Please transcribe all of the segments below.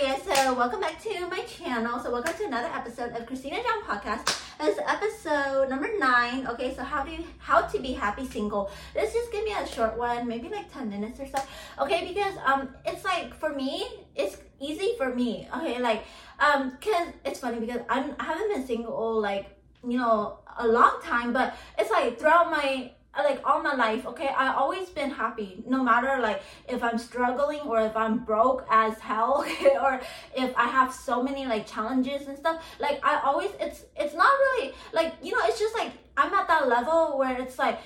guys, so welcome back to my channel. So welcome to another episode of Christina Xiong Podcast. This is episode number nine. Okay, so how do you, how to be happy single? This just give me a short one, maybe like 10 minutes or so. Okay, because um it's like for me, it's easy for me. Okay, like um cause it's funny because I'm I haven't been single like you know a long time, but it's like throughout my like all my life okay i always been happy no matter like if i'm struggling or if i'm broke as hell okay, or if i have so many like challenges and stuff like i always it's it's not really like you know it's just like i'm at that level where it's like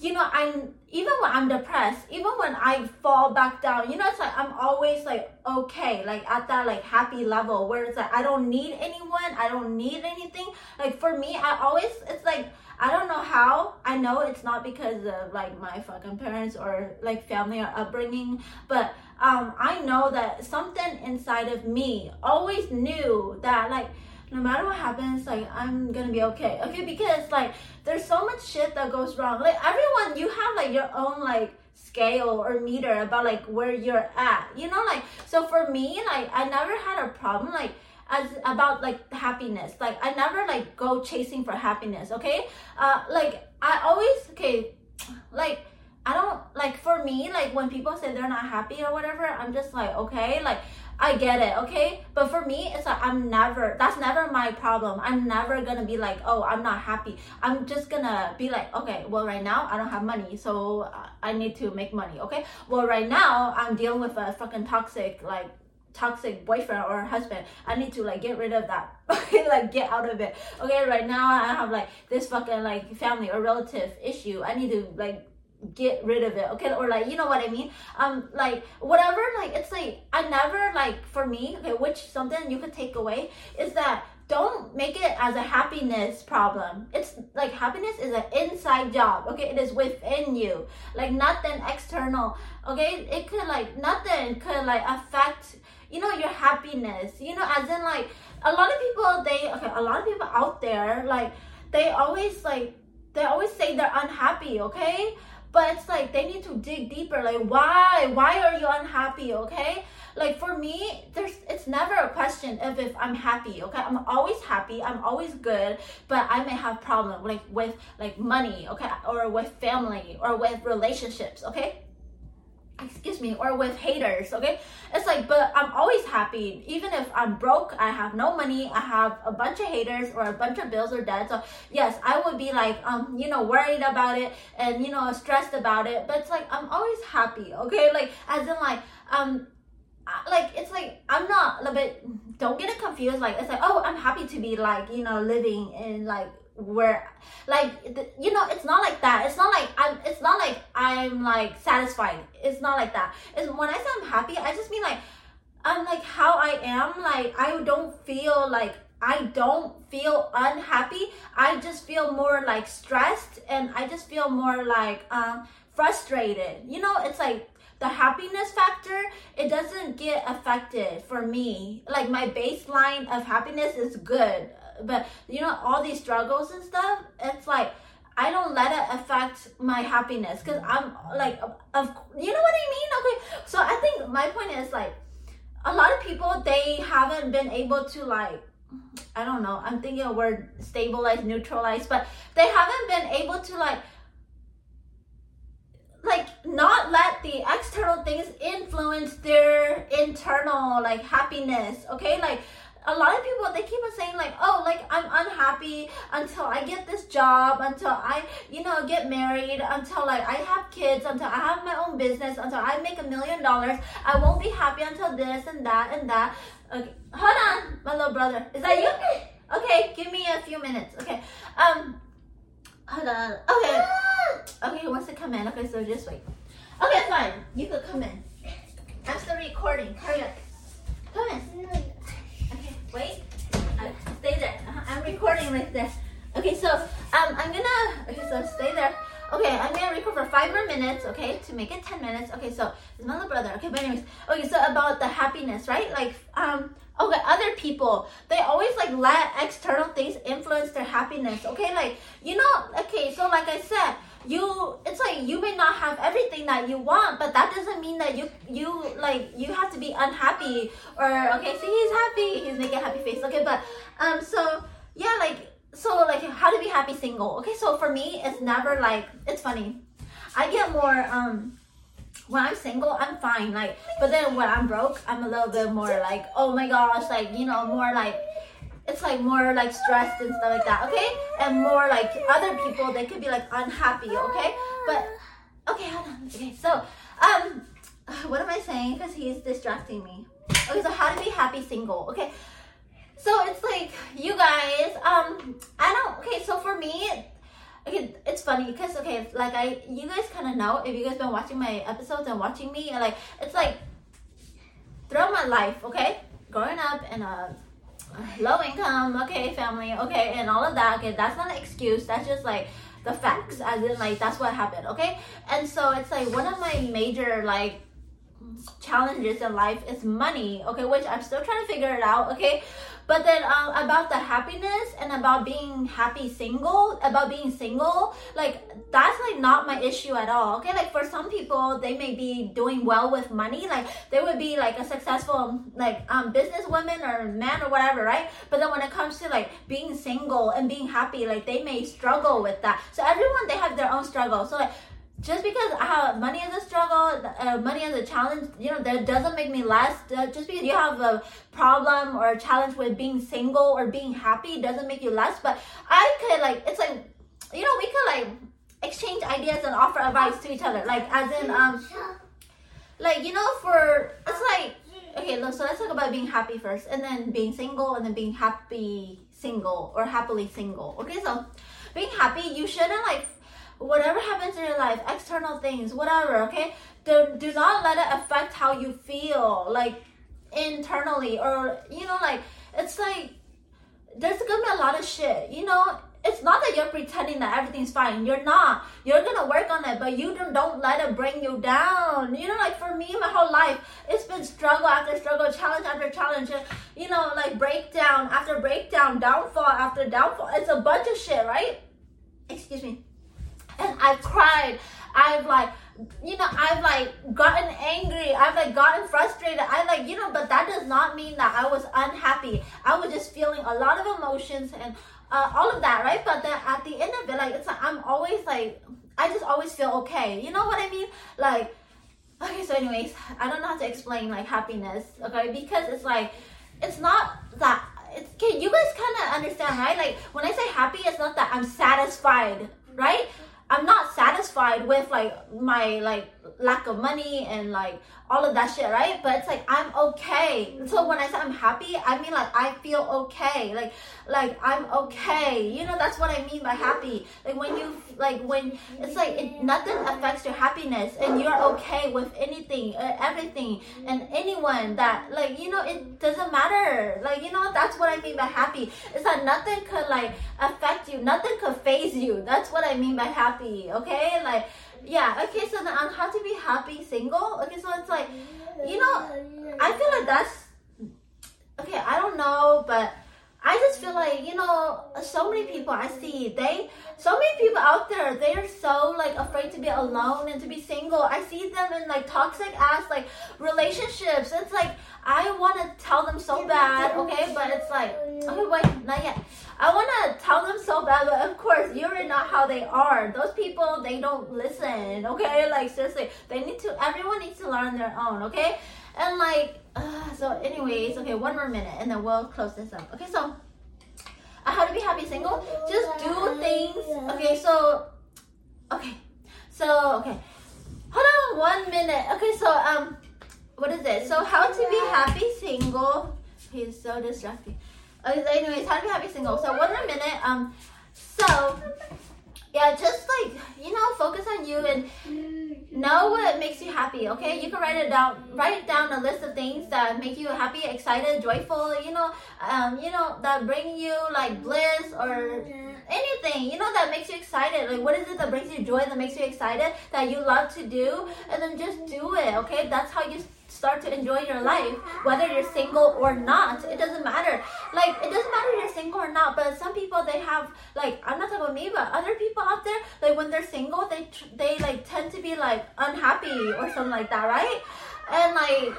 you know i'm even when i'm depressed even when i fall back down you know it's like i'm always like okay like at that like happy level where it's like i don't need anyone i don't need anything like for me i always it's like I don't know how. I know it's not because of like my fucking parents or like family or upbringing, but um, I know that something inside of me always knew that like no matter what happens, like I'm gonna be okay. Okay, because like there's so much shit that goes wrong. Like everyone, you have like your own like scale or meter about like where you're at. You know, like so for me, like I never had a problem like as about like happiness. Like I never like go chasing for happiness. Okay, uh, like I always okay, like I don't like for me like when people say they're not happy or whatever. I'm just like okay, like. I get it, okay? But for me, it's like I'm never, that's never my problem. I'm never gonna be like, oh, I'm not happy. I'm just gonna be like, okay, well, right now I don't have money, so uh, I need to make money, okay? Well, right now I'm dealing with a fucking toxic, like, toxic boyfriend or husband i need to like get rid of that okay like get out of it okay right now i have like this fucking like family or relative issue i need to like get rid of it okay? Or like you know what i mean? Um like whatever like it's like i never like for me okay which something you could take away is that don't make it as a happiness problem. It's like happiness is an inside job okay? It is within you. Like nothing external okay? It could like nothing could like affect you know your happiness. You know as in like a lot of people they okay a lot of people out there like they always like they always say they're unhappy okay but it's like they need to dig deeper like why why are you unhappy okay? Like for me there's it's never a question of if i'm happy okay? I'm always happy i'm always good but i may have problem like with like money okay? Or with family or with relationships okay excuse me or with haters okay? It's like but i'm always happy. Even if i'm broke i have no money i have a bunch of haters or a bunch of bills or debt so yes i would be like um you know worried about it and you know stressed about it. But it's like i'm always happy okay? Like as in like um like it's like I'm not a bit don't get it confused. Like it's like oh I'm happy to be like you know living in like where like you know it's not like that. It's not like i'm it's not like i'm like satisfied. It's not like that. It's when i say i'm happy i just mean like i'm like how i am like i don't feel like i don't feel unhappy. I just feel more like stressed and i just feel more like um frustrated. You know it's like the happiness factor it doesn't get affected for me. Like my baseline of happiness is good but you know all these struggles and stuff it's like I don't let it affect my happiness because I'm like, of, you know what I mean? Okay, so I think my point is like, a lot of people they haven't been able to like, I don't know. I'm thinking a word stabilize, neutralize, but they haven't been able to like, like not let the external things influence their internal like happiness. Okay, like a lot of people they keep on saying like oh like i'm unhappy until i get this job until i you know get married until like i have kids until i have my own business until i make a million dollars. I won't be happy until this and that and that. Okay hold on my little brother. Is that you? Okay give me a few minutes okay. Um hold on. Okay. Okay he wants to come in? Okay so just wait. Okay fine. You could come in. I'm still recording. Hurry up. Come in Wait. Uh, stay there. Uh, Like this. Okay, so um, I'm gonna. Okay, so stay there. Okay, I'm gonna record for five more minutes. Okay, to make it ten minutes. Okay, so it's my little brother. Okay, but anyways. Okay, so about the happiness, right? Like um. Okay, other people, they always like let external things influence their happiness. Okay, like you know. Okay, so like I said, you it's like you may not have everything that you want but that doesn't mean that you you like you have to be unhappy or okay see he's happy he's making happy face okay but um so yeah like so like how to be happy single okay so for me it's never like it's funny i get more um when I'm single, I'm fine. Like, but then when I'm broke, I'm a little bit more like, oh my gosh, like you know, more like it's like more like stressed and stuff like that, okay? And more like other people, they could be like unhappy, okay? But okay, hold on. Okay, so um, what am I saying? Because he's distracting me. Okay, so how to be happy single? Okay, so it's like you guys. Um, I don't. Okay, so for me, okay, it's funny because okay, like I, you guys kind of know if you guys been watching my episodes and watching me, and like it's like throughout my life, okay, growing up in a low income, okay, family, okay, and all of that, okay, that's not an excuse. That's just like the facts, as in like that's what happened, okay. And so it's like one of my major like challenges in life is money, okay, which I'm still trying to figure it out, okay. But then um, about the happiness and about being happy single, about being single, like that's like not my issue at all. Okay, like for some people, they may be doing well with money, like they would be like a successful like um businesswoman or man or whatever, right? But then when it comes to like being single and being happy, like they may struggle with that. So everyone they have their own struggle. So like just because I have money as a struggle, uh, money as a challenge, you know, that doesn't make me less. Uh, just because you have a problem or a challenge with being single or being happy doesn't make you less. But I could like, it's like, you know, we could like exchange ideas and offer advice to each other. Like, as in, um, like you know, for it's like, okay, look so let's talk about being happy first, and then being single, and then being happy single or happily single. Okay, so being happy, you shouldn't like whatever happens in your life, external things, whatever, okay? Do, do not let it affect how you feel, like internally, or, you know, like, it's like, there's gonna be a lot of shit, you know? It's not that you're pretending that everything's fine. You're not. You're gonna work on it, but you don't, don't let it bring you down. You know, like for me, my whole life, it's been struggle after struggle, challenge after challenge. You know, like breakdown after breakdown, downfall after downfall. It's a bunch of shit, right? Excuse me and I've cried. I've like you know, I've like gotten angry. I've like gotten frustrated. I like, you know, but that does not mean that I was unhappy. I was just feeling a lot of emotions and uh, all of that, right? But then at the end of it, like, it's like I'm always like, I just always feel okay. You know what I mean? Like, okay, so, anyways, I don't know how to explain like happiness, okay? Because it's like, it's not that. It's, okay, you guys kind of understand, right? Like, when I say happy, it's not that I'm satisfied, right? I'm not satisfied with like my like lack of money and like all of that shit, right? But it's like I'm okay. So when I say I'm happy, I mean like I feel okay. Like like I'm okay. You know that's what I mean by happy. Like when you like when it's like it, nothing affects your happiness and you're okay with anything, uh, everything, and anyone that like you know it doesn't matter. Like you know that's what I mean by happy. It's that nothing could like affect you. Nothing could phase you. That's what I mean by happy. Okay, like yeah okay so then on how to be happy single? Okay so it's like you know i feel like that's okay i don't know but i just feel like you know so many people i see they so many people out there they're so like afraid to be alone and to be single. I see them in like toxic ass like relationships. It's like i want to tell them so bad okay but it's like okay wait not yet I want to tell them so bad, but of course, you're not how they are. Those people, they don't listen, okay? Like, seriously, they need to, everyone needs to learn their own, okay? And like, uh, so anyways, okay, one more minute and then we'll close this up. Okay, so uh, how to be happy single? Just do things. Okay, so, okay, so, okay. Hold on one minute. Okay, so, um, what is it? So, how to be happy single? He's so distracting. Okay, anyways, how to be happy single. So one more minute. Um, so yeah, just like you know, focus on you and know what makes you happy. Okay, you can write it down. Write down a list of things that make you happy, excited, joyful. You know, um, you know that bring you like bliss or anything. You know that makes you excited. Like what is it that brings you joy? That makes you excited? That you love to do, and then just do it. Okay, that's how you start to enjoy your life, whether you're single or not. It doesn't matter. Like it doesn't matter if you're single or not. But some people they have like I'm not talking about me, but other people out there like when they're single, they they like tend to be like unhappy or something like that, right? And like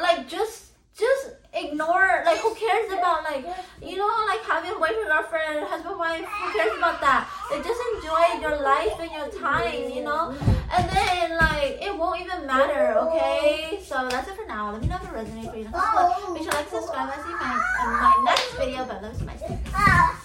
like just just ignore like who cares about like you know like having a boyfriend girlfriend husband wife who cares about that like just enjoy your life and your time you know and then like it won't even matter okay? So that's it for now. Let me know if it resonates for you. Make sure like subscribe i see my, my next video but let me see my oh.